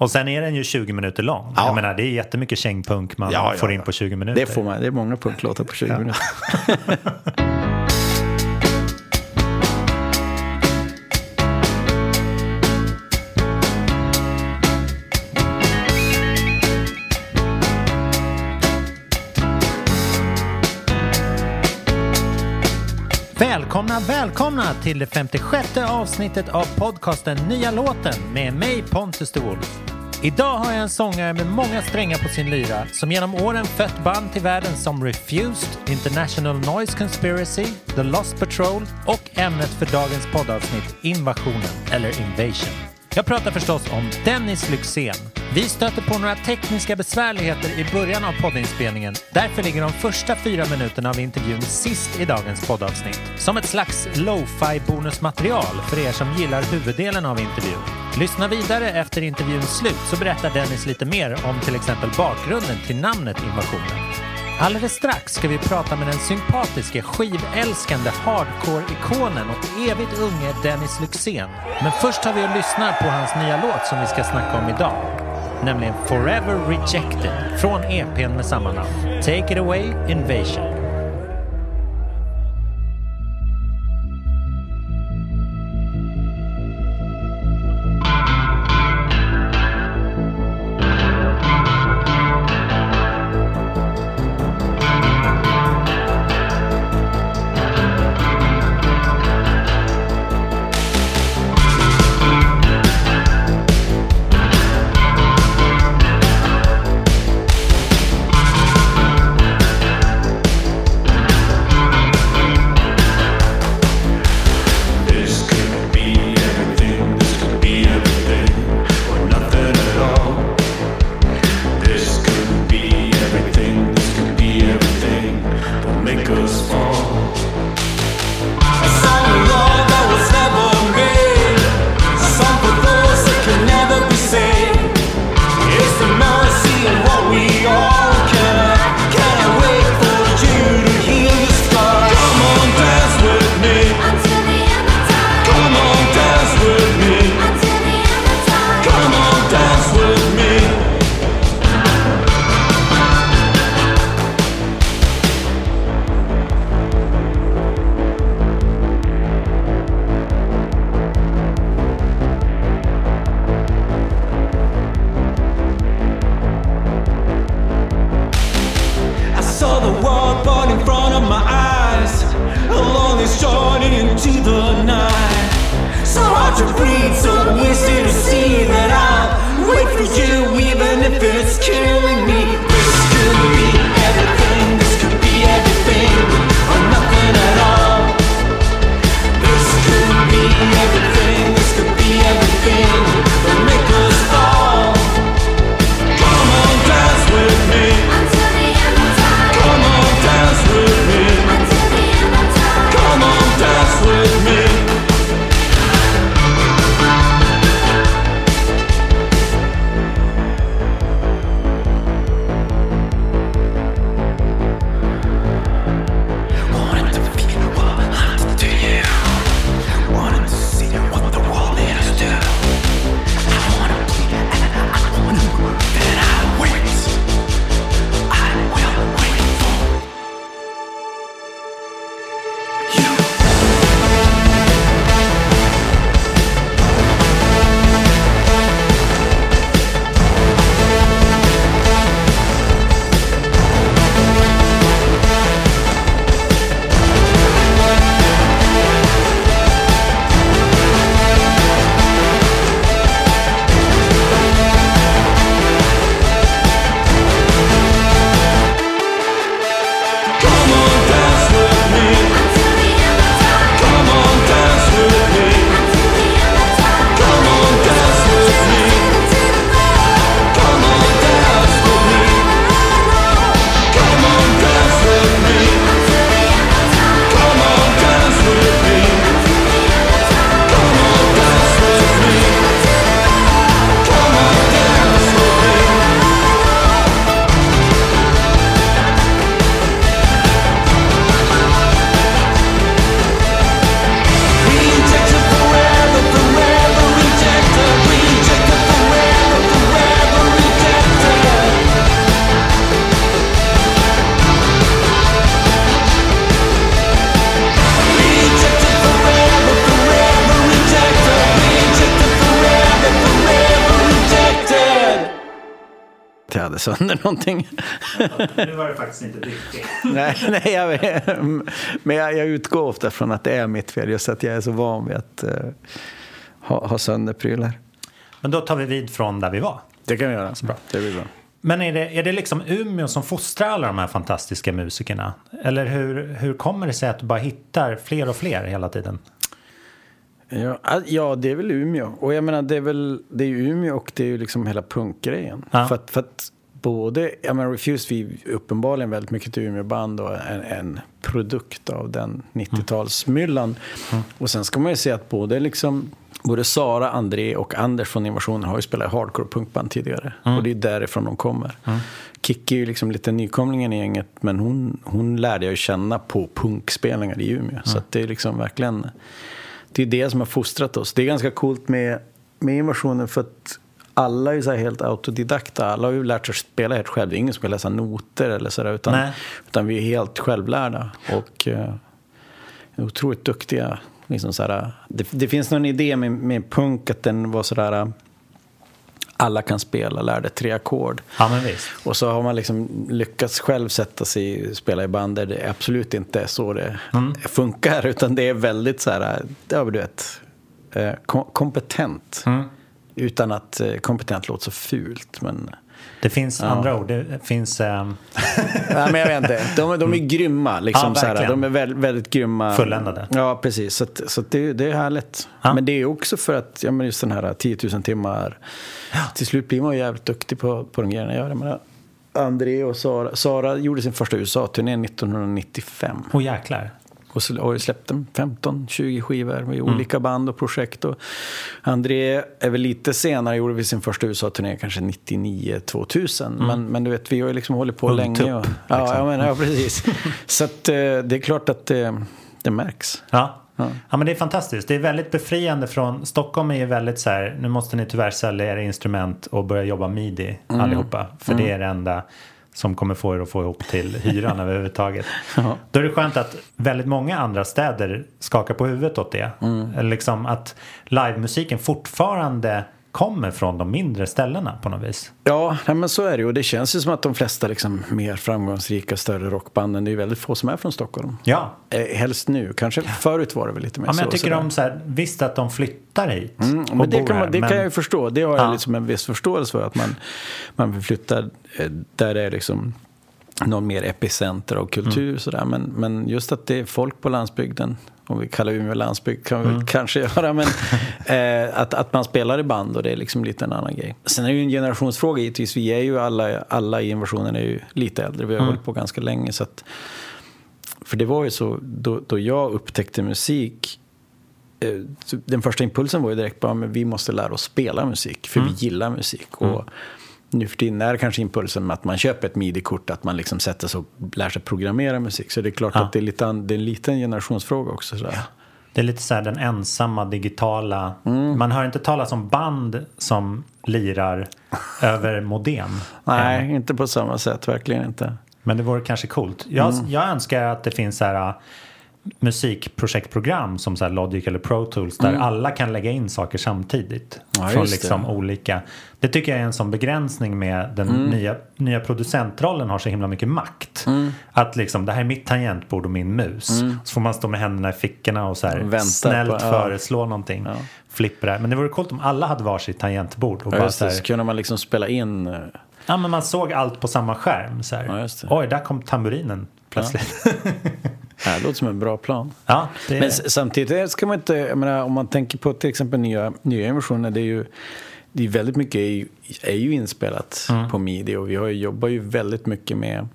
Och sen är den ju 20 minuter lång. Ja. Jag menar, det är jättemycket kängpunk man Ja, ja, får in ja. på 20 minuter. Det får man. Det är många punklåtar på 20 minuter. Välkomna, välkomna till det 56 avsnittet av podcasten Nya låten med mig Pontus de Wolf. Idag har jag en sångare med många strängar på sin lyra som genom åren fött band till världen som Refused, International Noise Conspiracy, The Lost Patrol och ämnet för dagens poddavsnitt Invasionen eller Invasion. Jag pratar förstås om Dennis Lyxzén. Vi stöter på några tekniska besvärligheter i början av poddinspelningen. Därför ligger de första fyra minuterna av intervjun sist i dagens poddavsnitt. Som ett slags lo-fi bonusmaterial för er som gillar huvuddelen av intervjun. Lyssna vidare efter intervjuns slut så berättar Dennis lite mer om till exempel bakgrunden till namnet Invasionen. Alldeles strax ska vi prata med den sympatiske, skivälskande hardcore-ikonen och evigt unge Dennis Lyxzén. Men först tar vi och lyssnar på hans nya låt som vi ska snacka om idag. Nämligen Forever Rejected från EPn med samma namn. Take it away, Invasion. Sönder någonting. nu var det faktiskt inte ditt nej, nej, jag vet. Men jag, jag, utgår ofta från att det är mitt fel, just att jag är så van vid att uh, ha, ha sönder prylar. Men då tar vi vid från där vi var. Det kan vi göra. Så bra. Det blir bra. Men är det, är det liksom Umeå som fostrar alla de här fantastiska musikerna? Eller hur, hur kommer det sig att du bara hittar fler och fler hela tiden? Ja, ja, det är väl Umeå. Och jag menar, det är väl det är Umeå och det är ju liksom hela punkgrejen. Ja. För, att, för att både, ja men Refused vi uppenbarligen väldigt mycket ett Umeåband och en, en produkt av den 90-talsmyllan. Mm. Och sen ska man ju se att både liksom Både Sara, André och Anders från Invasionen har ju spelat hardcore punkband tidigare. Mm. Och det är därifrån de kommer. Mm. Kikki är ju liksom lite nykomlingen i gänget men hon, hon lärde jag känna på punkspelningar i Umeå. Mm. Så det är liksom verkligen det är det som har fostrat oss. Det är ganska coolt med, med invasionen för att alla är så helt autodidakta. Alla har ju lärt sig spela helt själv. Det är ingen som ska läsa noter eller sådär. Utan, utan vi är helt självlärda. Och eh, otroligt duktiga. Liksom sådär, det, det, finns någon idé med, med punk att den var sådär alla kan spela, lärde tre ackord. Ja, och så har man liksom lyckats själv sätta sig spela i band där det absolut inte är så det mm. funkar. Utan det är väldigt så här, ja, du vet, eh, kompetent. Mm. Utan att eh, kompetent låter så fult. Men det finns ja. andra ord. Det finns... Ähm... ja, men jag vet inte. De, de är mm. grymma. Liksom, ja, såhär. De är väldigt, väldigt grymma. Fulländade. Ja, precis. Så, så det, det, är härligt. Ja. Men det är också för att ja, men just den här 10 000 timmar. Till slut blir man jävligt duktig på, på de grejerna jag gör. André och Sara. Sara gjorde sin första USA-turné 1995. Åh oh, jäklar och har släppt 15-20 skivor med mm. olika band och projekt. Och André är väl lite senare, gjorde vi sin första USA-turné kanske 99-2000. Mm. Men, men du vet, vi har ju liksom hållit på Ung länge. Tupp, och, ja, liksom. ja, men, ja, precis. Så att, eh, det är klart att det, det märks. Ja. ja. men det är fantastiskt. Det är väldigt befriande från Stockholm är ju väldigt så här nu måste ni tyvärr sälja era instrument och börja jobba midi mm. allihopa. För mm. det är det enda som kommer få er att få ihop till hyran överhuvudtaget. Ja. Då är det skönt att väldigt många andra städer skakar på huvudet åt det. Mm. Liksom att livemusiken fortfarande kommer från de mindre ställena på något vis. Ja, men så är det ju. Det känns ju som att de flesta liksom, mer framgångsrika, större rockbanden, det är väldigt få som är från Stockholm. Ja. Eh, helst nu. Kanske förut var det väl lite mer ja, men jag tycker de så här, visst att de flyttar hit mm, men det, kan, man, det men... kan jag ju förstå. Det har jag liksom en viss förståelse för. Att man, man flytta eh, där det är liksom någon mer epicenter av kultur. Mm. Sådär. Men, men just att det är folk på landsbygden om vi kallar Umeå landsbygd kan vi mm. kanske göra. Men eh, att, att man spelar i band och det är liksom lite en annan grej. Sen är det ju en generationsfråga givetvis. Vi är ju alla, alla i invasionen är ju lite äldre. Vi har mm. hållit på ganska länge. Så att, för det var ju så, då, då jag upptäckte musik eh, den första impulsen var ju direkt bara, men vi måste lära oss spela musik, för mm. vi gillar musik. Och mm nu för tiden är kanske impulsen med att man köper ett midi-kort att man liksom sätter sig och lär sig programmera musik. Så det är klart ja. att det är, lite, det är en liten generationsfråga också. Sådär. Ja. Det är lite så här den ensamma digitala. Mm. Man hör inte talas om band som lirar över modem. Nej, äh. inte på samma sätt. Verkligen inte. Men det vore kanske coolt. Jag, mm. jag önskar att det finns så här musikprojektprogram som så Logic eller Pro Tools där mm. alla kan lägga in saker samtidigt. Ja, från liksom det. olika. Det tycker jag är en sån begränsning med den mm. nya, nya producentrollen har så himla mycket makt. Mm. Att liksom det här är mitt tangentbord och min mus. Mm. Så får man stå med händerna i fickorna och så här snällt på, ja. föreslå någonting. Ja. Flipper Men det vore coolt om alla hade varsitt tangentbord. Och ja, bara så, här, så kunde man liksom spela in. Eh, ja men man såg allt på samma skärm. Så här. Oj, där kom tamburinen plötsligt. Det låter som en bra plan. Ja, det... Men samtidigt ska man inte, jag menar, om man tänker på till exempel nya, nya inversioner, det är ju det är väldigt mycket är ju, är ju inspelat mm. på midi och vi har ju, jobbar ju väldigt mycket med,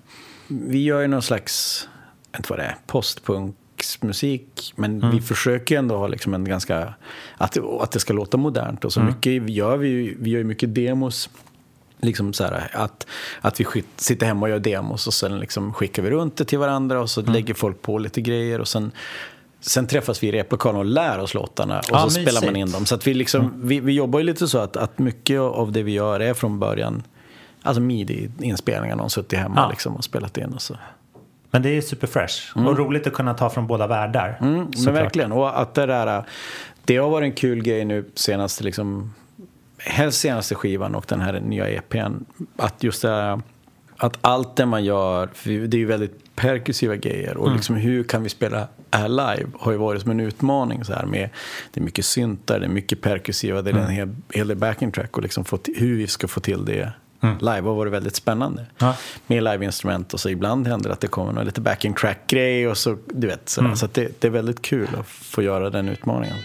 vi gör ju någon slags, inte vad det är, postpunksmusik men mm. vi försöker ändå ha liksom en ganska, att, att det ska låta modernt och så mm. mycket gör vi ju, vi gör ju mycket demos Liksom så här, att, att vi sitter hemma och gör demos och sen liksom skickar vi runt det till varandra och så mm. lägger folk på lite grejer och sen Sen träffas vi i replokalen och lär oss låtarna och ja, så mysigt. spelar man in dem. Så att vi, liksom, mm. vi, vi jobbar ju lite så att, att mycket av det vi gör är från början Alltså midi-inspelningar, någon suttit hemma ja. liksom och spelat in och så. Men det är superfresh mm. och roligt att kunna ta från båda världar. Mm, men verkligen, och att det där, det har varit en kul grej nu senaste liksom helst senaste skivan och den här nya EPn, att just det här, att allt det man gör, det är ju väldigt perkussiva grejer och mm. liksom hur kan vi spela här live har ju varit som en utmaning så här med, det är mycket syntar, det är mycket perkussiva, det är mm. en hel, hel del backing track och liksom få, hur vi ska få till det Mm. Live har varit väldigt spännande. Ja. Med liveinstrument och så ibland händer det att det kommer någon lite backing track-grej och så, du vet. Så, mm. så det, det, är väldigt kul att få göra den utmaningen.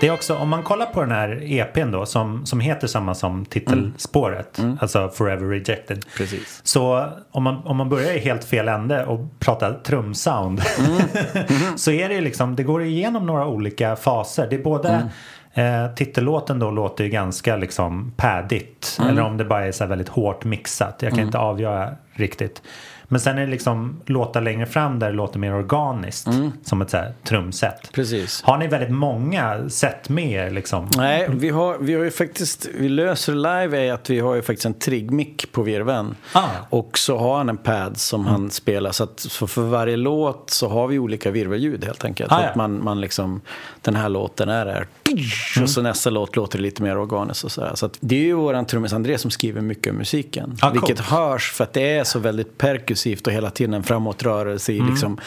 Det är också, om man kollar på den här EPn då som, som heter samma som titelspåret, mm. Mm. alltså Forever Rejected. Precis. Så om man, om man börjar i helt fel ände och pratar trumsound mm. mm. så är det liksom, det går igenom några olika faser. Det är både mm. Eh, titellåten då låter ju ganska liksom pädigt. Mm. Eller om det bara är så väldigt hårt mixat. Jag kan mm. inte avgöra riktigt. Men sen är det liksom låtar längre fram där det låter mer organiskt. Mm. Som ett så här trumset. Precis. Har ni väldigt många set med er liksom? Nej, vi har, vi har ju faktiskt, vi löser live är att vi har ju faktiskt en triggmick på virven. Ah. Och så har han en pad som mm. han spelar. Så, att, så för varje låt så har vi olika virvelljud helt enkelt. Ah, så att man, man liksom, den här låten är där. Mm. Och så nästa låt låter det lite mer organiskt och sådär. Så att det är ju våran trummis André som skriver mycket av musiken. Ah, vilket cool. hörs för att det är så väldigt perkussivt och hela tiden en framåtrörelse i, mm. liksom,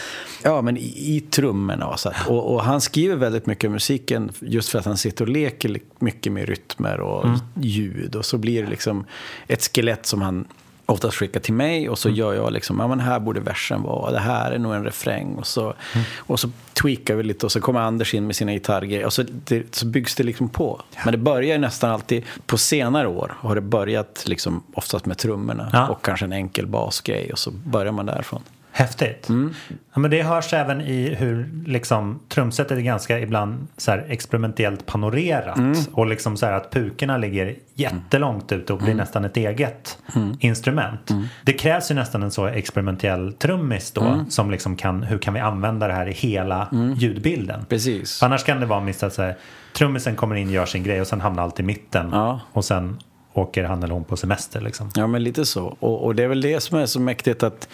ja, men i, i trummorna. Och, så att, och, och, han skriver väldigt mycket musiken just för att han sitter och leker mycket med rytmer och mm. ljud. Och så blir det liksom ett skelett som han oftast skickar till mig och så mm. gör jag liksom, ja men här borde versen vara, det här är nog en refräng och så, mm. och så tweakar vi lite och så kommer Anders in med sina gitarrgrejer och så, det, så byggs det liksom på. Ja. Men det börjar nästan alltid, på senare år har det börjat liksom oftast med trummorna ja. och kanske en enkel basgrej och så börjar man därifrån. Häftigt. Mm. Ja, men det hörs även i hur liksom, trumsetet är ganska ibland så här, experimentellt panorerat. Mm. Och liksom så här, att pukorna ligger jättelångt ute och blir mm. nästan ett eget mm. instrument. Mm. Det krävs ju nästan en så experimentell trummis då. Mm. Som liksom kan, hur kan vi använda det här i hela ljudbilden? Precis. För annars kan det vara mist att så här, trummisen kommer in, gör sin grej och sen hamnar allt i mitten. Ja. Och sen åker han eller hon på semester. Liksom. Ja, men lite så. Och, och det är väl det som är så mäktigt att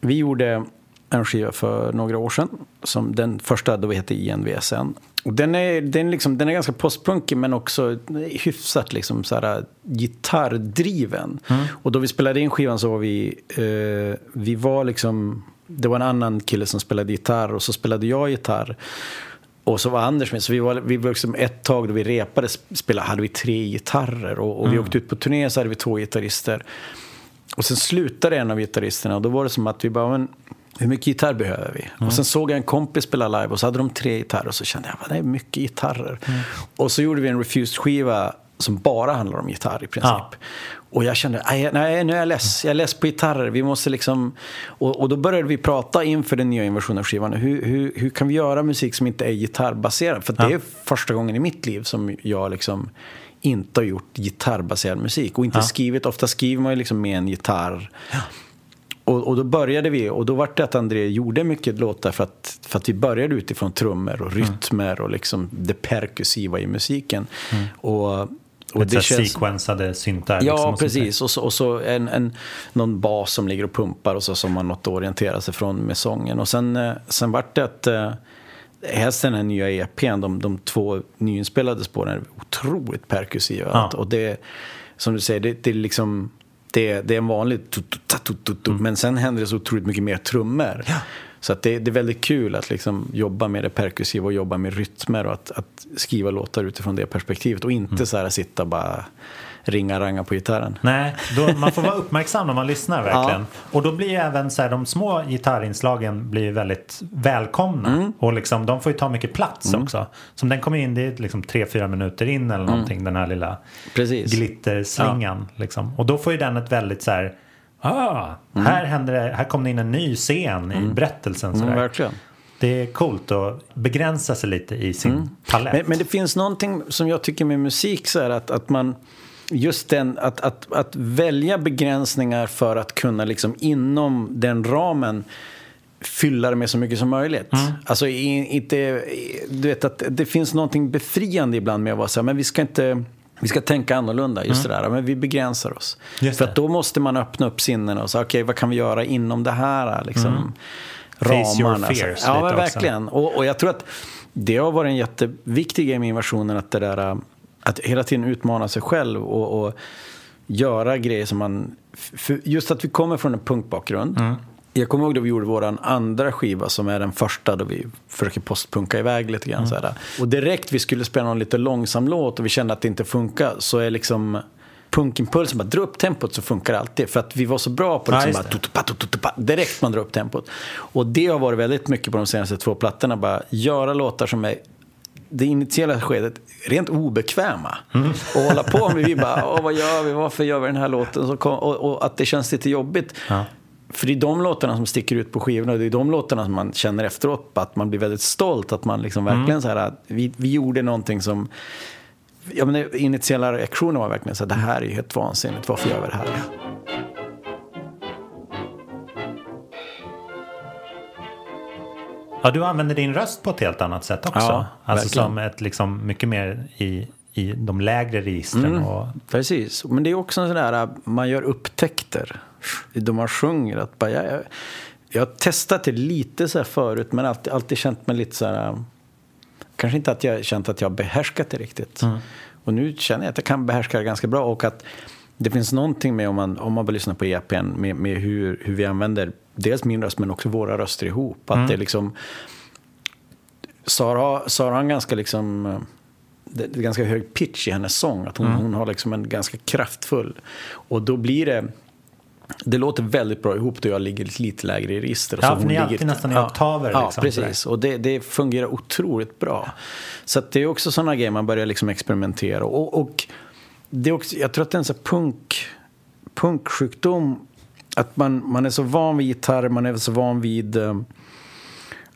vi gjorde en skiva för några år sedan. Som den första då hette INVSN. Och den, är, den, liksom, den är ganska postpunkig men också hyfsat liksom, så här, gitarrdriven. Mm. Och då vi spelade in skivan så var vi, eh, vi var liksom, det var en annan kille som spelade gitarr och så spelade jag gitarr. Och så var Anders med. Så vi var, vi var liksom ett tag då vi repade spelade, hade vi tre gitarrer. Och, och mm. vi åkte ut på turné så hade vi två gitarrister. Och sen slutade en av gitarristerna och då var det som att vi bara, men hur mycket gitarr behöver vi? Mm. Och sen såg jag en kompis spela live och så hade de tre gitarrer och så kände jag, det är mycket gitarrer. Mm. Och så gjorde vi en Refused-skiva som bara handlar om gitarr i princip. Ja. Och jag kände, nej, nu är jag less, jag är less på gitarrer. Vi måste liksom... Och, och då började vi prata inför den nya inversionen av skivan. Hur, hur, hur kan vi göra musik som inte är gitarrbaserad? För ja. det är första gången i mitt liv som jag liksom inte har gjort gitarrbaserad musik. Och inte ja. skrivit, ofta skriver man ju liksom med en gitarr. Ja. Och, och, då började vi, och då var det att André gjorde mycket låtar för att, för att vi började utifrån trummor och mm. rytmer mm. och liksom det perkussiva i musiken. Mm. Och, och det känns... sequensade syntar. Ja, liksom, precis. Och så, och så en, en, någon bas som ligger och pumpar och så som man något orienterar sig från med sången. Och sen, eh, sen vart det att helst den här nya EPn, de, de två nyinspelade spåren är otroligt perkussiva. Ja. Och det, som du säger, det, det är liksom det, det är en vanlig mm. men sen händer det så otroligt mycket mer trummor. Ja. Så att det, det, är väldigt kul att liksom jobba med det perkussiva och jobba med rytmer och att, att skriva låtar utifrån det perspektivet och inte mm. så här sitta bara ringa ranga på gitarren. Nej, då, man får vara uppmärksam när man lyssnar verkligen. Ja. Och då blir även så här, de små gitarrinslagen blir väldigt välkomna. Mm. Och liksom, de får ju ta mycket plats mm. också. Som den kommer in, det är liksom tre, fyra minuter in eller mm. någonting, mm. den här lilla Precis. glitterslingan. Ja. Liksom. Och då får ju den ett väldigt så här, ah, mm. här, händer det, här kom det in en ny scen i mm. berättelsen. Så verkligen. Det är coolt att begränsa sig lite i sin mm. palett. Men, men, det finns någonting som jag tycker med musik så här att, att man just den, att, att, att välja begränsningar för att kunna liksom inom den ramen fylla det med så mycket som möjligt. Mm. Alltså inte, du vet att det finns någonting befriande ibland med att vara så här, men vi ska inte vi ska tänka annorlunda, just mm. det där. Men vi begränsar oss. Just För då måste man öppna upp sinnena och säga, okej, okay, vad kan vi göra inom det här liksom, mm. ramarna? Face your fears, ja, verkligen. Och, och, jag tror att det har varit en jätteviktig grej med invasionen att det där att hela tiden utmana sig själv och, och göra grejer som man... just att vi kommer från en punkbakgrund. Mm. Jag kommer ihåg då vi gjorde vår andra skiva som är den första då vi försöker postpunka iväg lite grann. Mm. Och direkt vi skulle spela någon lite långsam låt och vi kände att det inte funkar så är liksom punkimpulsen bara dra upp tempot så funkar det alltid. För att vi var så bra på liksom ja, bara, tutupa, direkt man drar upp tempot. Och det har varit väldigt mycket på de senaste två plattorna. Bara göra låtar som är det initiala skedet rent obekväma. Mm. Och hålla på med, vi bara, Åh, vad gör vi, varför gör vi den här låten? Kom, och, och, att det känns lite jobbigt. Ja. För det är de låtarna som sticker ut på skivorna och det är de låtarna som man känner efteråt att man blir väldigt stolt. Att man liksom verkligen mm. så här, vi, vi gjorde någonting som Ja, men initiala reaktionen var verkligen så här, det här är ju helt vansinnigt, varför gör vi det här? Ja, du använder din röst på ett helt annat sätt också. Ja, alltså verkligen. som ett liksom mycket mer i, i de lägre registren. Mm, och... Precis, men det är också en sån där, man gör upptäckter. Då man sjunger att bara, jag, jag, jag har testat det lite så här förut men alltid, alltid känt mig lite så här, kanske inte att jag känt att jag behärskat det riktigt. Mm. Och nu känner jag att jag kan behärska det ganska bra och att det finns någonting med om man, om man bara lyssnar på EPn med, med hur, hur vi använder dels min röst men också våra röster ihop. Att mm. det liksom... Sara, Sara har en ganska liksom... Det är ganska hög pitch i hennes sång. Att hon, mm. hon har liksom en ganska kraftfull. Och då blir det... Det låter väldigt bra ihop då jag ligger lite lägre i register. Ja, för ni är alltid nästan i oktaver. Ja, liksom, precis. Och det, det, fungerar otroligt bra. Så det är också sådana grejer man börjar liksom experimentera. Och, och det är också, jag tror att det är en sån punk, punksjukdom att man, man är så van vid gitarr, man är så van vid um,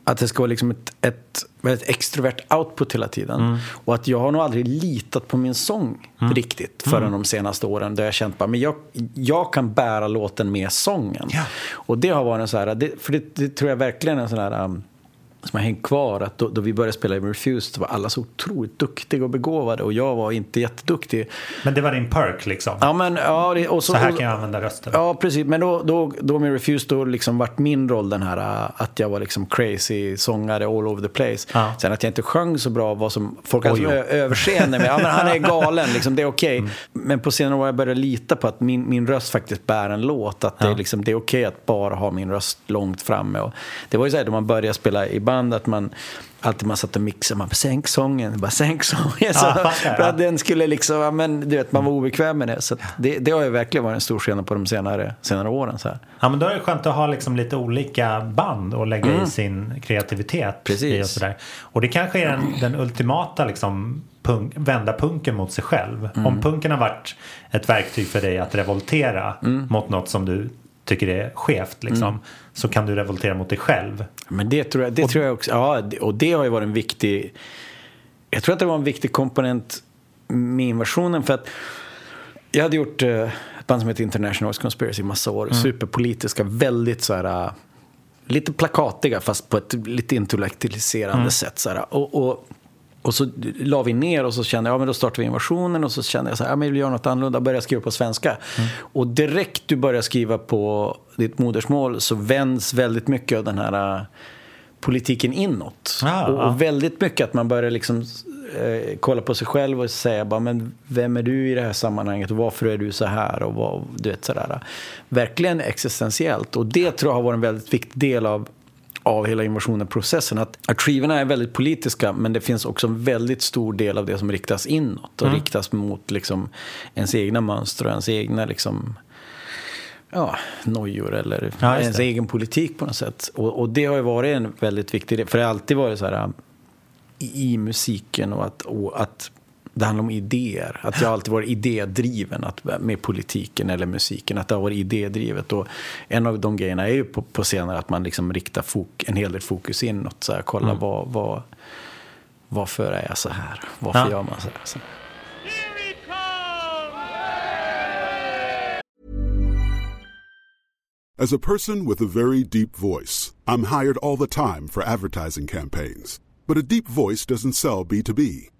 att det ska vara liksom ett, ett väldigt extrovert output hela tiden. Mm. Och att jag har nog aldrig litat på min sång mm. riktigt förrän mm. de senaste åren. Där jag känt bara, men jag, jag kan bära låten med sången. Ja. Och det har varit en så här, det, för det, det, tror jag verkligen är en sån här um, som har hängt kvar. Att då, då, vi började spela i Refused var alla så otroligt duktiga och begåvade och jag var inte jätteduktig. Men det var din perk liksom? Ja, men, ja, det, och så, så här kan jag använda rösten? Ja, precis. Men då, då, då med Refused då liksom vart min roll den här äh, att jag var liksom crazy sångare all over the place. Ja. Sen att jag inte sjöng så bra var som folk hade överseende med. Ja, men han är galen, liksom, det är okej. Okay. Mm. Men på senare år jag började lita på att min, min röst faktiskt bär en låt. Att det, ja. liksom, det är okej okay att bara ha min röst långt framme. Och det var ju så här då man började spela i band att man alltid man satt och mixade, man bara sänk sången, bara sänk sången. Ja, så, för att den skulle liksom, men du vet, man var obekväm med det. Så det, det har ju verkligen varit en stor skillnad på de senare, senare åren. Så här. Ja, men då är det skönt att ha liksom lite olika band och lägga mm. i sin kreativitet. Precis. I och, sådär. och det kanske är den, den ultimata liksom, punk, vända punken mot sig själv. Mm. Om punken har varit ett verktyg för dig att revoltera mm. mot något som du tycker är skevt liksom, mm. så kan du revoltera mot dig själv. Men det tror jag, det och, tror jag också, ja, och det har ju varit en viktig, jag tror att det var en viktig komponent med invasionen för att jag hade gjort uh, ett band som heter International Conspiracy i massa år, mm. superpolitiska, väldigt så här, uh, lite plakatiga fast på ett lite intellektualiserande mm. sätt. Så här, och, och och så la vi ner och så kände jag, ja men då startar vi invasionen och så kände jag så här, ja men jag vill göra något annorlunda, börja skriva på svenska. Mm. Och direkt du börjar skriva på ditt modersmål så vänds väldigt mycket av den här uh, politiken inåt. Ah, och, och, väldigt mycket att man börjar liksom uh, kolla på sig själv och säga bara, men vem är du i det här sammanhanget och varför är du så här och vad, du vet sådär. Verkligen existentiellt och det tror jag har varit en väldigt viktig del av av hela invasionen-processen. Att, att skivorna är väldigt politiska men det finns också en väldigt stor del av det som riktas inåt och mm. riktas mot liksom, ens egna mönster och ens egna liksom, ja, nojor eller ja, ens egen politik på något sätt. Och, och, det har ju varit en väldigt viktig del, för det har alltid varit så här i, i musiken och att, och att det handlar om idéer. Att jag alltid varit idédriven att, med politiken eller musiken. Att det har varit idédrivet. Och en av de grejerna är ju på, på senare att man liksom riktar fok, en hel del fokus inåt. Så här, kolla mm. vad, vad, varför är jag så här? Varför ja. gör man så här? Så. As a person with a very deep voice, I'm hired all the time for advertising campaigns. But a deep voice doesn't sell B2B.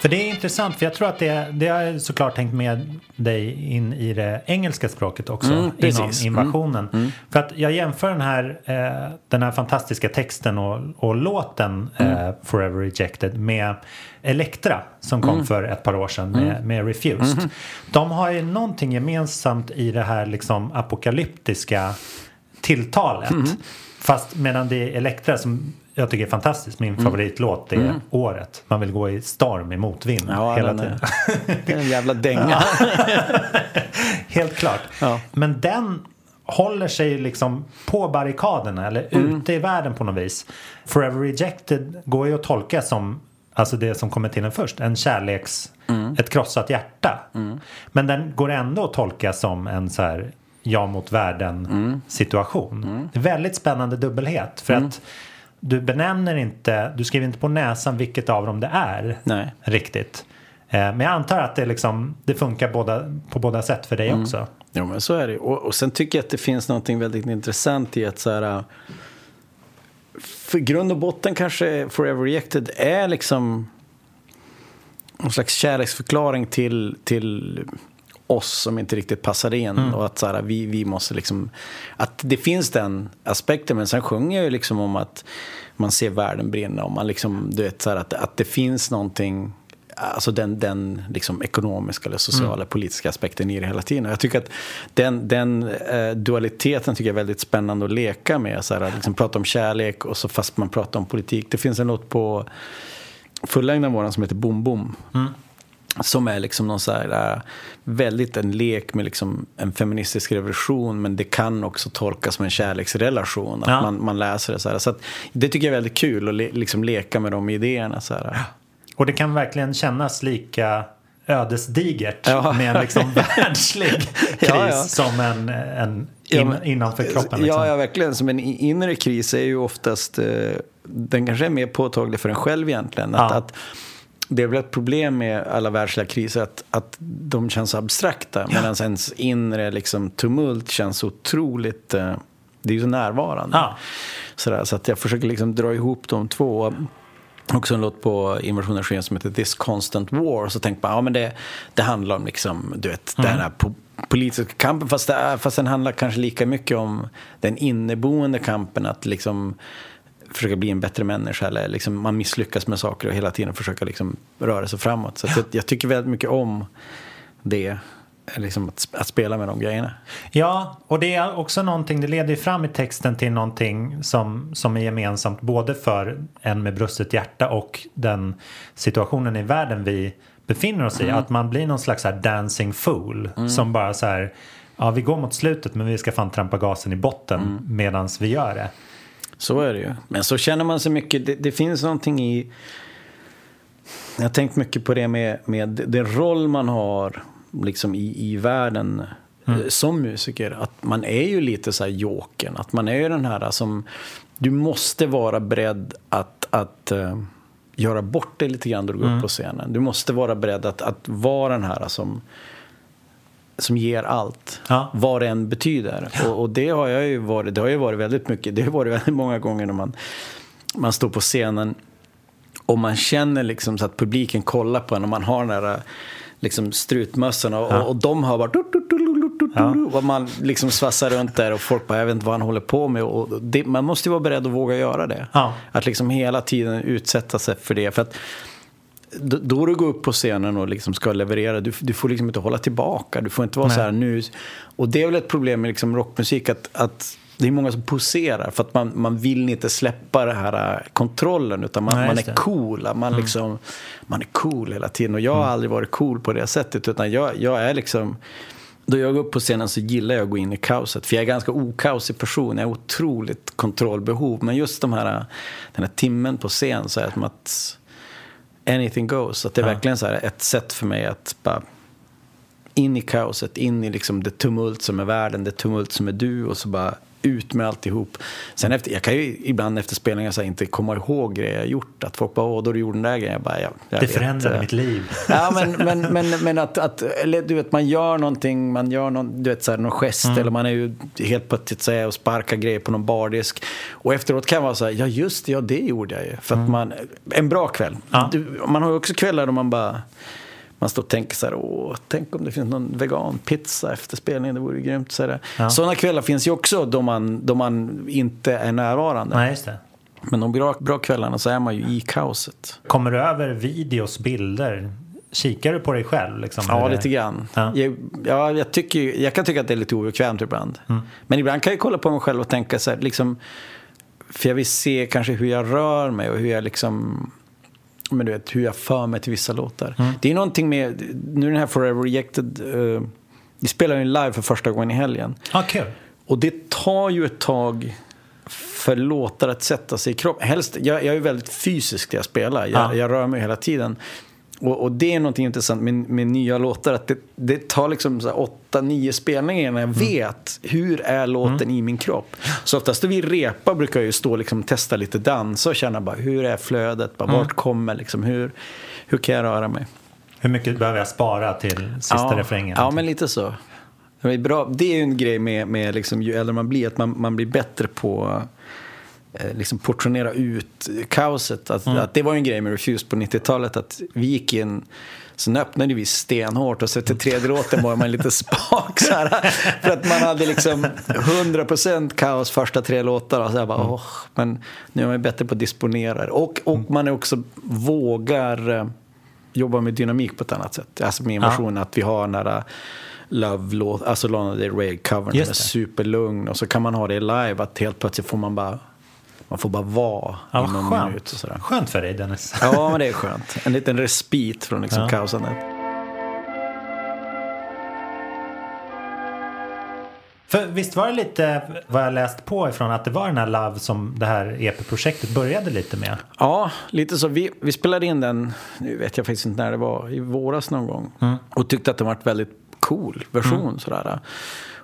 För det är intressant, för jag tror att det, det har jag såklart tänkt med dig in i det engelska språket också, Mm, inom invasionen. Mm, För att jag jämför den här, eh, den här fantastiska texten och, och låten Mm. eh, Forever Rejected med Elektra som kom Mm. för ett par år sedan med, med Refused. De har ju någonting gemensamt i det här liksom apokalyptiska tilltalet. Fast medan det är Elektra som jag tycker är fantastiskt, min Mm. favoritlåt är Året. Man vill gå i storm i motvind Ja, hela tiden. Det är en jävla dänga. Helt klart. Ja. Men den håller sig liksom på barrikaderna eller Mm. ute i världen på något vis. Forever Rejected går ju att tolka som Alltså det som kommer till den först, en kärleks, Mm. ett krossat hjärta. Men den går ändå att tolka som en så här jag mot världen Mm. situation. Det är väldigt spännande dubbelhet för att du benämner inte, du skriver inte på näsan vilket av dem det är Nej. riktigt. Eh, Men jag antar att det, liksom, det funkar båda, på båda sätt för dig Mm. också. Jo men så är det och, och sen tycker jag att det finns något väldigt intressant i att så här för grund och botten kanske Forever Rejected är liksom någon slags kärleksförklaring till, till oss som inte riktigt passar in och att så här, vi, vi måste liksom att det finns den aspekten men sen sjunger jag ju liksom om att man ser världen brinna och man liksom du vet så här, att, att det finns någonting Alltså den, den liksom ekonomiska eller sociala politiska aspekten i det hela tiden. Och jag tycker att den, den eh, dualiteten tycker jag är väldigt spännande att leka med. Så här, att liksom prata om kärlek och så fast man pratar om politik. Det finns en låt på fullängden våran som heter Boom Boom. Som är liksom någon så här, äh, väldigt en lek med liksom en feministisk revolution men det kan också tolkas som en kärleksrelation. Att Ja. man, man läser det så här. Så att, det tycker jag är väldigt kul att le, liksom leka med de idéerna. Så här. Och det kan verkligen kännas lika ödesdigert Ja. med en liksom världslig kris Ja, ja. som en, en Ja, in, innanför kroppen. Liksom. Ja, ja, verkligen. Som en inre kris är ju oftast, eh, den kanske är mer påtaglig för en själv egentligen. Att, Ja. att det är väl ett problem med alla världsliga kriser att, att de känns abstrakta medan ens inre liksom, tumult känns otroligt, eh, det är ju så närvarande. Ja. Sådär, så att jag försöker liksom dra ihop de två. Också en låt på Invasion av Sken som heter This Constant War. Så tänkte man, ja men det, det handlar om liksom, du vet, den här po politiska kampen. Fast, det är, fast den handlar kanske lika mycket om den inneboende kampen. Att liksom försöka bli en bättre människa. Eller liksom man misslyckas med saker och hela tiden försöka liksom röra sig framåt. Så att jag, jag tycker väldigt mycket om det. Liksom att, att spela med de grejerna. Ja, och det är också någonting, det leder ju fram i texten till någonting som, som är gemensamt både för en med brustet hjärta och den situationen i världen vi befinner oss i. Att man blir någon slags här dancing fool som bara så här, ja vi går mot slutet men vi ska fan trampa gasen i botten medans vi gör det. Så är det ju. Men så känner man sig mycket, det, det finns någonting i Jag har tänkt mycket på det med, med den roll man har liksom i, i världen mm. Eh, som musiker. Att man är ju lite så här jokern. Att man är ju den här som... Du måste vara beredd att, att uh, göra bort dig lite grann när du går mm. upp på scenen. Du måste vara beredd att, att vara den här som som ger allt, ja. vad det än betyder. Och, och, det har jag ju varit, det har ju varit väldigt mycket, det har varit väldigt många gånger när man, man står på scenen och man känner liksom så att publiken kollar på en och man har den där liksom strutmössorna och, ja. och de har bara ja. och man liksom svassar runt där och folk bara, jag vet inte vad han håller på med. Och det, man måste ju vara beredd att våga göra det. Ja. Att liksom hela tiden utsätta sig för det. För att då du går upp på scenen och liksom ska leverera, du, du får liksom inte hålla tillbaka. Du får inte vara Nej. så här nu. Och det är väl ett problem med liksom rockmusik att, att det är många som poserar för att man, man vill inte släppa den här äh, kontrollen utan man, Nej, man är cool. Man, mm. liksom, man är cool hela tiden och jag har mm. aldrig varit cool på det sättet utan jag, jag är liksom då jag går upp på scenen så gillar jag att gå in i kaoset. För jag är ganska okaosig person. Jag har otroligt kontrollbehov. Men just de här, den här timmen på scen så är det som att anything goes. Att det är ja. verkligen så här ett sätt för mig att bara in i kaoset, in i liksom det tumult som är världen, det tumult som är du och så bara ut med alltihop. Sen efter, jag kan ju ibland efter spelningar så inte komma ihåg grejer jag gjort. Att folk bara, åh, då du gjorde den där grejen. Jag bara, ja, jag det förändrade mitt liv. Ja, men, men, men, men att, att eller, du vet, man gör någonting, man gör någon, du vet, så här, någon gest mm. eller man är ju helt plötsligt så här, och sparkar grejer på någon bardisk. Och efteråt kan man vara så här, ja just det, ja det gjorde jag ju. För att mm. man, en bra kväll. Ja. Du, man har ju också kvällar då man bara man står och tänker så här, åh, tänk om det finns någon veganpizza efter spelningen, det vore grymt. Så ja. Sådana kvällar finns ju också då man, då man inte är närvarande. Nej, just det. Men de bra, bra kvällarna så är man ju i kaoset. Kommer du över videos, bilder? Kikar du på dig själv? Liksom, ja, lite grann. Ja. Jag, ja, jag, tycker, jag kan tycka att det är lite obekvämt ibland. Mm. Men ibland kan jag kolla på mig själv och tänka så här, liksom, för jag vill se kanske hur jag rör mig och hur jag liksom men du vet, hur jag för mig till vissa låtar. Mm. Det är någonting med, nu den här Forever Rejected, uh, vi spelar ju live för första gången i helgen. Ah, cool. Och det tar ju ett tag för låtar att sätta sig i kroppen. Helst, jag, jag är väldigt fysisk när jag spelar, jag, ah. jag rör mig hela tiden. Och, och, det är något intressant med, med nya låtar. Att det, det tar liksom så åtta, nio spelningar innan jag mm. vet hur är låten mm. i min kropp. Så oftast när vi repar brukar jag ju stå och liksom testa lite dans och känna bara hur är flödet, bara, mm. vart kommer liksom, hur, hur kan jag röra mig. Hur mycket behöver jag spara till sista ja, refrängen? Ja, men lite så. Det är, bra. det är ju en grej med, med liksom, ju äldre man blir, att man, man blir bättre på liksom portionera ut kaoset. Att, mm. att det var en grej med Refused på 90-talet att vi gick in Sen öppnade vi stenhårt och så till tredje låten var man lite spak så här, För att man hade liksom 100% kaos första tre låtar. Och så bara, mm. åh, men nu är man bättre på att disponera det. Och, och man är också vågar eh, jobba med dynamik på ett annat sätt. Alltså med emotionen, ja. att vi har nära Love-låt, alltså Lana Del Rey-covern som är superlugn. Och så kan man ha det live, att helt plötsligt får man bara man får bara vara ja, i någon skönt. minut. Och sådär. Skönt för dig Dennis. Ja, men det är skönt. En liten respit från liksom ja. kaosandet. För visst var det lite vad jag läst på ifrån att det var den här Love som det här EP-projektet började lite med? Ja, lite så. Vi, vi spelade in den, nu vet jag faktiskt inte när det var, i våras någon gång. Mm. Och tyckte att det var väldigt cool version. Mm. Sådär.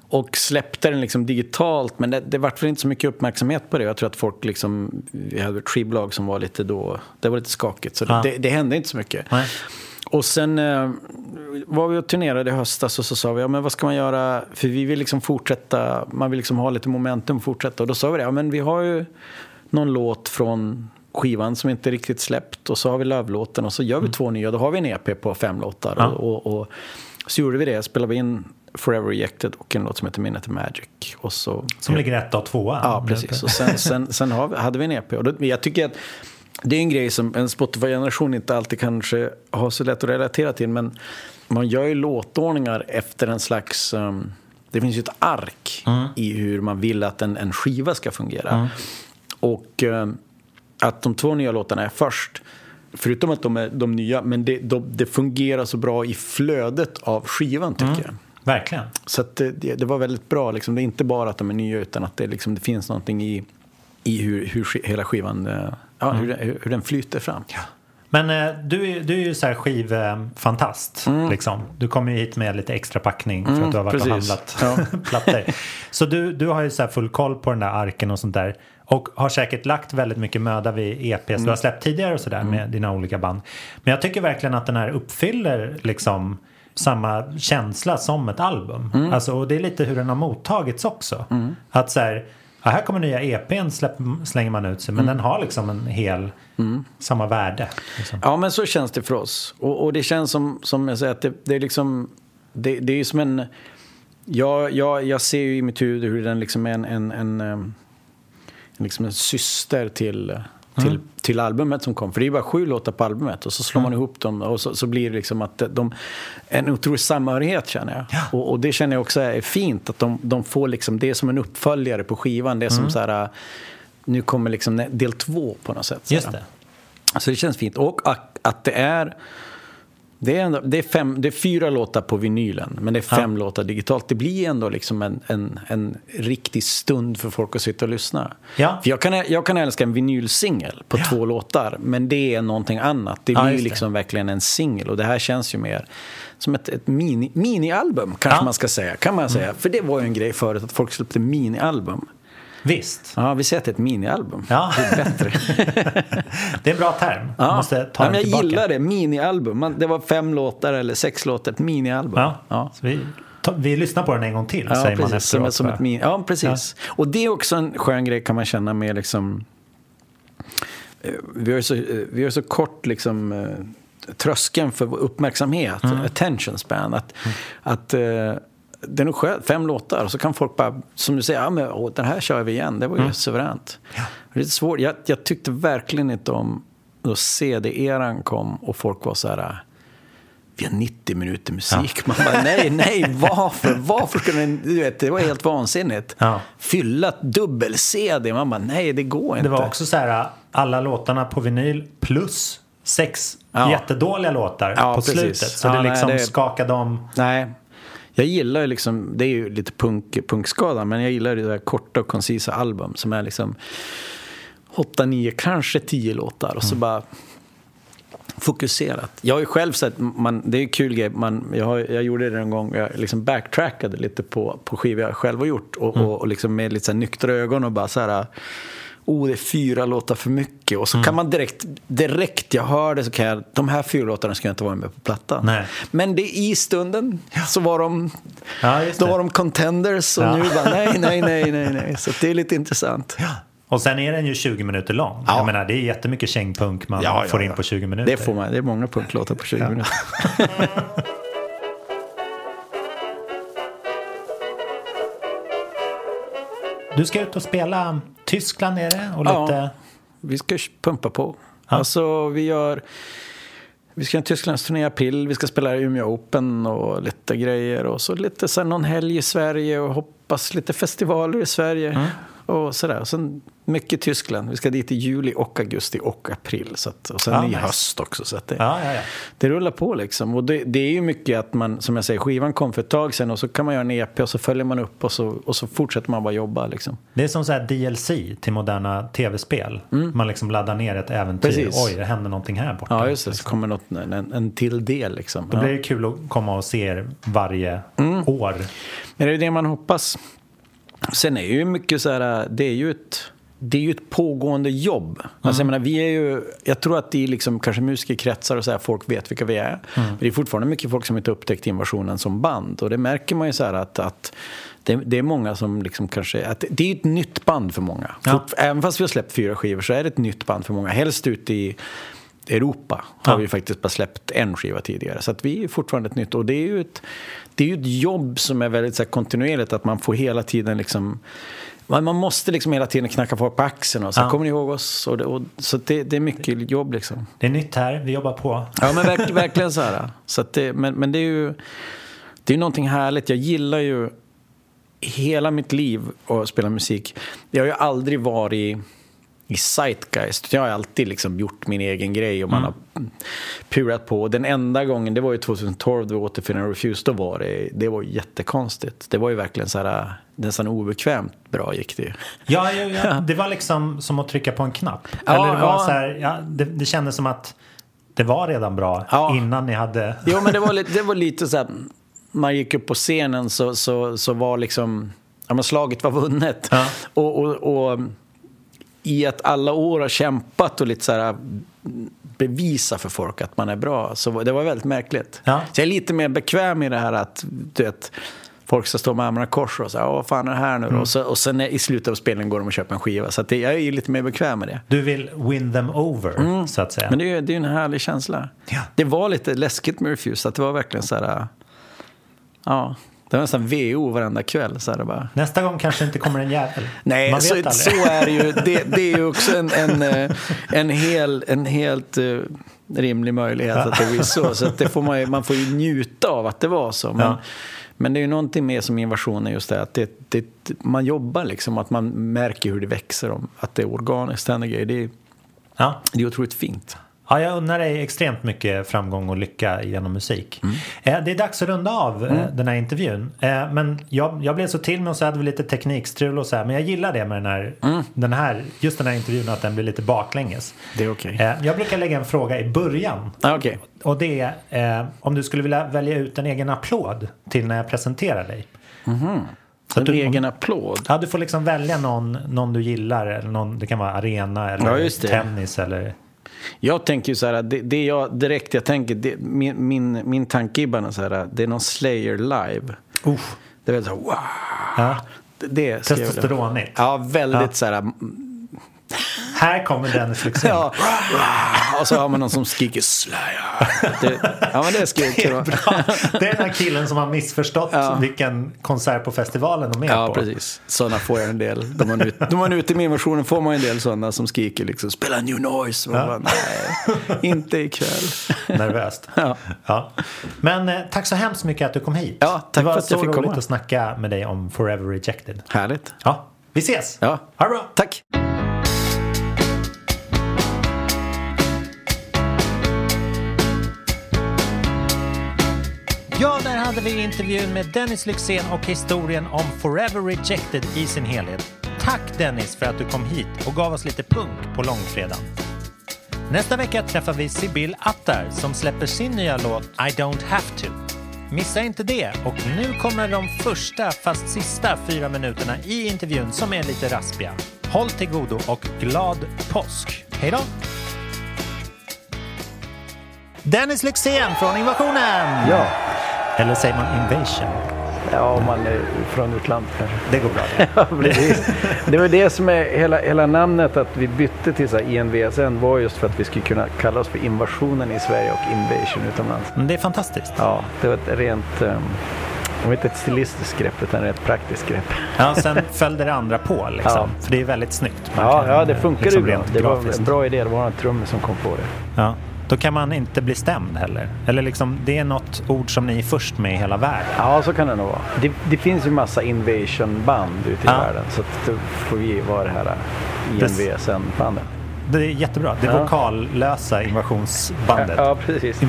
Och släppte den liksom digitalt, men det, det var inte så mycket uppmärksamhet på det. Jag tror att folk liksom, vi hade ett skivbolag som var lite då, det var lite skakigt. Så ja. det, det, hände inte så mycket. Nej. Och sen eh, var vi och turnerade i höstas och så sa vi, ja men vad ska man göra? För vi vill liksom fortsätta, man vill liksom ha lite momentum och fortsätta. Och då sa vi det, ja men vi har ju någon låt från skivan som inte riktigt släppt och så har vi lövlåten och så gör vi mm. två nya, då har vi en EP på fem låtar. Ja. Och, och, och, så gjorde vi det, spelade vi in Forever Rejected och en låt som heter Minute Magic. Och så, som ligger etta och tvåa? Ja, precis. Och sen, sen, sen hade vi en EP. Och då, jag tycker att det är en grej som en Spotify-generation inte alltid kanske har så lätt att relatera till. Men man gör ju låtordningar efter en slags... Um, det finns ju ett ark mm. i hur man vill att en, en skiva ska fungera. Mm. Och um, att de två nya låtarna är först Förutom att de är de nya, men det, de, det fungerar så bra i flödet av skivan tycker mm. jag. Verkligen. Så det, det, var väldigt bra. Liksom. Det är inte bara att de är nya utan att det, liksom, det finns någonting i, i hur, hur hela skivan, eh, ja, mm. hur, hur, den flyter fram. Ja. Men eh, du, är, du är ju så här skivfantast. Mm. Liksom. Du kommer ju hit med lite extra packning för mm, att du har varit precis. och handlat ja. plattor. Så du, du har ju så full koll på den där arken och sånt där. Och har säkert lagt väldigt mycket möda vid EPs mm. du har släppt tidigare och sådär mm. med dina olika band. Men jag tycker verkligen att den här uppfyller liksom samma känsla som ett album. Mm. Alltså, och det är lite hur den har mottagits också. Mm. Att så här, ja, här kommer nya EPn släpp, slänger man ut sig men mm. den har liksom en hel, mm. samma värde. Liksom. Ja men så känns det för oss. Och, och det känns som, som jag säger att det, det är liksom, det, det är som en, jag, jag, jag ser ju i mitt huvud hur den liksom är en, en, en, en, liksom en syster till till, mm. Till albumet som kom. För det är bara sju låtar på albumet och så slår mm. man ihop dem och så, så, blir det liksom att de, en otrolig samhörighet känner jag. Ja. Och, och, det känner jag också är fint att de, de får liksom, det är som en uppföljare på skivan. Det är som mm. så här, nu kommer liksom del två på något sätt. Just det. Så det känns fint. Och att det är det är, ändå, det, är fem, det är fyra låtar på vinylen, men det är fem ja. låtar digitalt. Det blir ändå liksom en, en, en riktig stund för folk att sitta och lyssna. Ja. För jag, kan, jag kan älska en vinylsingel på ja. två låtar, men det är någonting annat. Det blir liksom verkligen en singel och det här känns ju mer som ett, ett mini, minialbum, kanske man ska säga. Kan man säga. Mm. För det var ju en grej förut, att folk släppte minialbum. Visst. Ja, vi säger att det är ett minialbum. Ja. Det är bättre. det är en bra term. Ja. Måste ta ja, men jag tillbaka. gillar det. Minialbum. Man, det var fem låtar eller sex låtar. Ett minialbum. Ja. ja. vi, ta, vi lyssnar på den en gång till, ja, säger precis. man efteråt. Som, som ett mini, ja, precis. Ja. Och det är också en skön grej kan man känna med liksom... Eh, vi har så, eh, vi har så kort liksom eh, tröskeln för uppmärksamhet, mm. attention span. Att, mm. att det är nog skönt, fem låtar och så kan folk bara, som du säger, ja, men, åh, den här kör vi igen, det var ju mm. suveränt. Ja. Det är svårt, jag, jag, tyckte verkligen inte om då CD-eran kom och folk var så här, vi har 90 minuter musik. Ja. Man bara, nej, nej, varför? Varför skulle den, du vet, det var helt vansinnigt. Ja. Fylla dubbel-CD, man bara, nej, det går inte. Det var också så här, alla låtarna på vinyl plus sex ja. jättedåliga låtar på precis. slutet. Så det liksom nej, det... skakade om. Nej, jag gillar ju liksom, det är ju lite punk, punkskada, men jag gillar det där korta och koncisa album som är liksom 8, 9, kanske 10 låtar och så mm. bara fokuserat. Jag har ju själv sett, man, det är ju kul grej, man, jag, har, jag gjorde det en gång, jag liksom backtrackade lite på, på skivor jag själv har gjort och, mm. och, och liksom med lite så nyktra ögon och bara så här oh det är fyra låtar för mycket. Och så mm. kan man direkt, direkt jag hör det så kan jag, de här fyra låtarna ska jag inte vara med på plattan. Nej. Men det i stunden så var de, ja, då var de contenders och ja. nu bara nej, nej, nej, nej, nej. Så det är lite intressant. Ja. Och sen är den ju 20 minuter lång. Ja. Jag menar, det är jättemycket kängpunk man ja, får in på 20 minuter. Det får man, det är många punklåtar på 20 minuter. Du ska ut och spela Tyskland är det? Och lite... Ja, vi ska pumpa på. Ja. Alltså, vi gör... Vi ska ha en Tysklandsturné i april, vi ska spela i Umeå Open och lite grejer. Och så lite så här, någon helg i Sverige och hoppas lite festivaler i Sverige. Mm och sådär. Och sen mycket Tyskland. Vi ska dit i juli och augusti och april. Så att, och sen ja, i nice. höst också. Så det, ja, ja, ja. det rullar på liksom. Och det, det, är ju mycket att man, som jag säger, skivan kom för ett tag sedan och så kan man göra en EP och så följer man upp och så, och så fortsätter man bara jobba liksom. Det är som så här DLC till moderna tv-spel. Mm. Man liksom laddar ner ett äventyr. Precis. Oj, det händer någonting här borta. Ja, just det. Så kommer något, en, en till del liksom. Då blir det kul att komma och se er varje mm. år. Men det är det man hoppas. Sen är ju mycket så här, det är ju ett, det är ju ett pågående jobb. Mm. Alltså, jag, menar, vi är ju, jag tror att i liksom, kanske musikerkretsar och så här, folk vet vilka vi är. Mm. Men det är fortfarande mycket folk som inte upptäckt invasionen som band. Och det märker man ju så här att, att det, det, är många som liksom kanske... Att det är ett nytt band för många. Ja. Även fast vi har släppt fyra skivor så är det ett nytt band för många. Helst ute i Europa har ja. vi faktiskt bara släppt en skiva tidigare. Så att vi är fortfarande ett nytt. Och det är ju ett, det är ju ett jobb som är väldigt så här, kontinuerligt. Att man får hela tiden liksom... Man, man måste liksom hela tiden knacka folk på axeln och så ja. kommer ni ihåg oss? Och det, och, så det, det, är mycket jobb liksom. Det är nytt här, vi jobbar på. Ja men verk, verkligen så här. Så det, men, men det är ju det är någonting härligt. Jag gillar ju hela mitt liv att spela musik. Jag har ju aldrig varit i Zeitgeist. Jag har alltid liksom gjort min egen grej och man mm. har purat på. Den enda gången, det var ju 2012 då vi återförenade Refuse, då var det, det var jättekonstigt. Det var ju verkligen så här, nästan obekvämt bra gick det ju. Ja, ja, ja, det var liksom som att trycka på en knapp. Ja, Eller det var ja. så här, ja, det, det kändes som att det var redan bra ja. innan ni hade... jo, men det var, lite, det var lite så här, man gick upp på scenen så, så, så var liksom, ja men slaget var vunnet. Och, och, och, i att alla år har kämpat och lite så här bevisa för folk att man är bra. Så det var väldigt märkligt. Ja. Så jag är lite mer bekväm i det här att du vet, folk ska stå med armarna kors och säga vad fan är det här nu mm. och, så, och sen i slutet av spelningen går de och köper en skiva. Så det, jag är lite mer bekväm med det. Du vill win them over, mm. så att säga. Men det är, är en härlig känsla. Ja. Det var lite läskigt med Refuse, att det var verkligen så här... Ja, det var nästan VO varenda kväll. Så bara. Nästa gång kanske inte kommer en jävel. Nej, så, så, är det ju. Det, det är ju också en, en, eh, en, hel, en helt uh, rimlig möjlighet att det blir så. Så att det får man, man får ju njuta av att det var så. Men, ja. men det är ju någonting mer som invasionen just det att det, det, man jobbar liksom, att man märker hur det växer, om, att det är organiskt. Det är, ja. det är otroligt fint. Ja, jag unnar dig extremt mycket framgång och lycka genom musik. Mm. Eh, det är dags att runda av eh, mm. den här intervjun. Eh, men jag, jag blev så till med och så hade vi lite teknikstrul och så här. Men jag gillar det med den här, mm. den här, just den här intervjun att den blir lite baklänges. Det är okej. Okay. Jag brukar lägga en fråga i början. Ah, okay. Och det är om du skulle vilja välja ut en egen applåd till när jag presenterar dig. Mm. Så en du, egen applåd? Ja, du får liksom välja någon, någon du gillar. Eller någon, det kan vara arena eller ja, tennis eller... Jag tänker ju så här, det, det jag direkt jag tänker, det, min, min, min tanke är bara så här, det är någon Slayer live. Uh. Det är väldigt så här, wow. Ja. Det, Testosteronigt. Ja, väldigt ja. så här här kommer Dennis Lyxzén. ja. Och så har man någon som skriker Slayer. Det, ja, men det, det är bra. Det är den här killen som har missförstått ja. vilken konsert på festivalen de är ja, på. Ja, precis. Sådana får jag en del. De man, ut, de man ute i min får man en del sådana som skriker liksom spela new noise. Ja. Bara, Nej, inte ikväll. Nervöst. Ja. ja. Men eh, tack så hemskt mycket att du kom hit. Ja, tack för att jag fick komma. Det var så roligt att snacka med dig om Forever Rejected. Härligt. Ja, vi ses. Ja. Ha det bra. Tack. Hade vi intervjun med Dennis Lyxzén och historien om Forever Rejected i sin helhet. Tack Dennis för att du kom hit och gav oss lite punk på långfredagen. Nästa vecka träffar vi Sibyl Attar som släpper sin nya låt I don't have to. Missa inte det och nu kommer de första fast sista fyra minuterna i intervjun som är lite raspiga. Håll till godo och glad påsk. Hej då! Dennis Lyxzén från Invasionen! Ja. Eller säger man invasion? Ja, om man är från utlandet kanske. Det går bra det. det var det som är hela, hela namnet att vi bytte till så INVSN var just för att vi skulle kunna kalla oss för invasionen i Sverige och invasion utomlands. Men det är fantastiskt. Ja, det var ett rent um, det var inte ett stilistiskt grepp utan ett praktiskt grepp. Ja, sen följde det andra på liksom. Ja. För det är väldigt snyggt. ja, ja, det funkar liksom bra. Det var en bra idé. Det var en trummis som kom på det. Ja. Då kan man inte bli stämd heller. Eller liksom, det är något ord som ni är först med i hela världen. Ja, så kan det nog vara. Det, det finns ju massa invasion-band ute i ja. världen. Så då får vi vara det här INVSN-bandet. Det är jättebra. Det ja. vokallösa invasionsbandet. Ja, precis.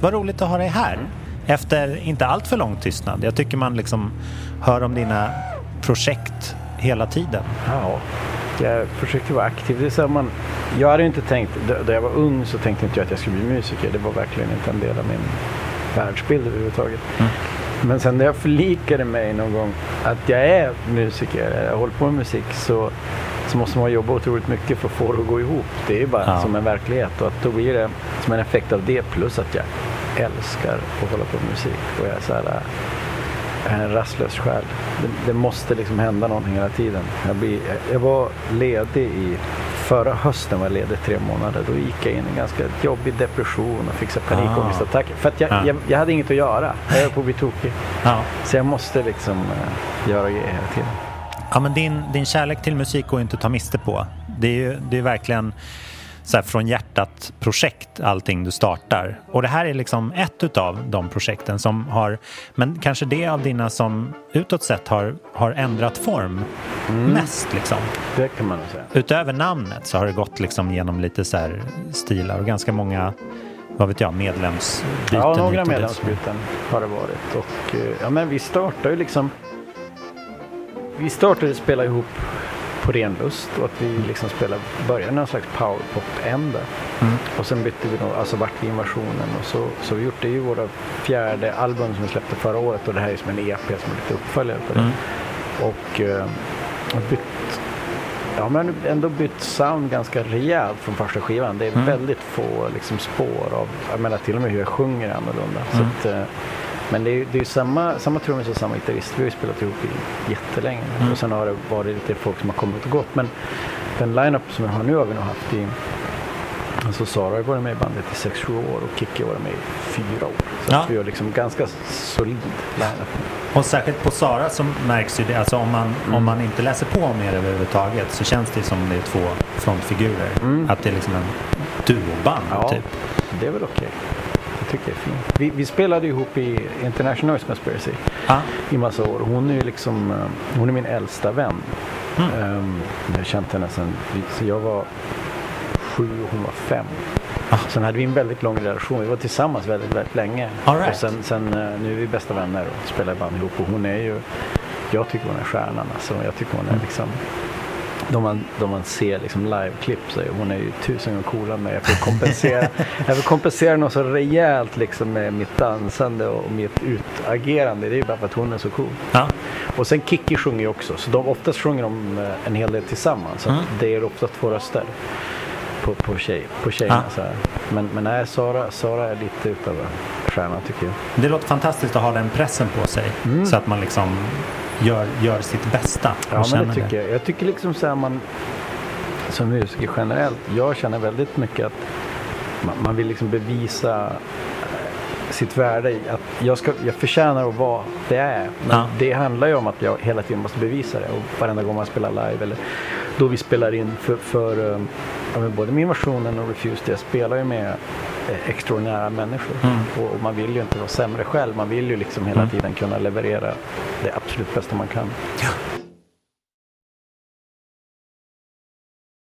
Vad roligt att ha dig här. Efter inte allt för lång tystnad. Jag tycker man liksom hör om dina projekt hela tiden. Ja, jag försökte vara aktiv. Det är så man, jag hade inte tänkt, då jag var ung så tänkte inte jag att jag skulle bli musiker. Det var verkligen inte en del av min världsbild överhuvudtaget. Mm. Men sen när jag förlikade mig någon gång att jag är musiker, jag håller på med musik, så, så måste man jobba otroligt mycket för att få det att gå ihop. Det är bara ja. som en verklighet och att då blir det som en effekt av det plus att jag älskar att hålla på med musik. Och jag är så här, en rastlös själ. Det, det, måste liksom hända någonting hela tiden. Jag, blir, jag var ledig i Förra hösten var jag ledig tre månader. Då gick jag in i en ganska jobbig depression och fick panikångestattacker. För att jag, ja. jag, jag, hade inget att göra. Jag höll på att bli tokig. Ja. Så jag måste liksom uh, göra grejer hela tiden. Ja, men din, din kärlek till musik går inte att ta miste på. Det är ju det är verkligen så här, från hjärtat projekt allting du startar. Och det här är liksom ett utav de projekten som har, men kanske det av dina som utåt sett har, har ändrat form mm. mest liksom. Det kan man säga. Utöver namnet så har det gått liksom genom lite så här stilar och ganska många vad vet jag, medlemsbyten? Ja, några medlemsbyten har det varit. Och eh, ja, men vi startade ju liksom vi startade spela ihop på ren lust och att vi liksom spelar, började någon slags powerpop-ände. Mm. Och sen bytte vi då, alltså vart vi invasionen och så, så vi gjort det ju våra fjärde album som vi släppte förra året och det här är som en EP som är lite uppföljare på det. Mm. Och eh, bytt, ja men ändå bytt sound ganska rejält från första skivan. Det är mm. väldigt få liksom, spår av, jag menar till och med hur jag sjunger är annorlunda. Så Mm. att, eh, men det är ju det är ju samma, samma trummis och samma gitarrist. Vi har ju spelat ihop i jättelänge. Mm. Och sen har det varit lite folk som har kommit och gått. Men den line-up som vi har nu har vi nog haft i Alltså Sara har varit med i bandet i 6-7 år och Kikki har varit med i 4 år. Så Ja. vi har liksom ganska solid line-up. Och särskilt på Sara så märks ju det, alltså om man, Mm. om man inte läser på mer överhuvudtaget så känns det som det är två frontfigurer. Att det är liksom en duoband Mm. Ja, typ. det är väl okej. Jag tycker det är fint. Vi, vi spelade ihop i International Conspiracy Ja. i massa år. Hon är liksom, eh, hon är min äldsta vän. Mm. Ehm, jag har känt henne sedan, så jag var sju och hon var fem. Ah. Sen hade vi en väldigt lång relation. Vi var tillsammans väldigt, väldigt länge. Right. Och sen, sen eh, nu är vi bästa vänner och spelar band ihop. Och hon är ju, jag tycker hon är stjärnan. Alltså, jag tycker hon är Mm. liksom då man, då man ser liksom live-klipp så är hon är ju tusen gånger coolare än mig. Jag får kompensera, jag får kompensera något så rejält liksom med mitt dansande och mitt utagerande. Det är ju bara för att hon är så cool. Ja. Och sen Kikki sjunger ju också. Så de, oftast sjunger de eh, en hel del tillsammans. Så Mm. det är ofta två röster på, på, tjej, på tjejerna. Ja. Så här. Men, men nej, Sara, Sara är lite utav stjärnan tycker jag. Det låter fantastiskt att ha den pressen på sig. Så att man liksom gör, gör sitt bästa. Ja, men det tycker jag. Jag tycker liksom så här man som musiker generellt, jag känner väldigt mycket att man, man vill liksom bevisa eh, sitt värde i att jag, ska, jag förtjänar att vara det jag är. Men Ja. det handlar ju om att jag hela tiden måste bevisa det. Och varenda gång man spelar live eller då vi spelar in för, för um, ja, både min versionen och Refused, jag spelar ju med eh, extraordinära människor. Och, och man vill ju inte vara sämre själv. Man vill ju liksom hela tiden kunna leverera det absolut bästa man kan.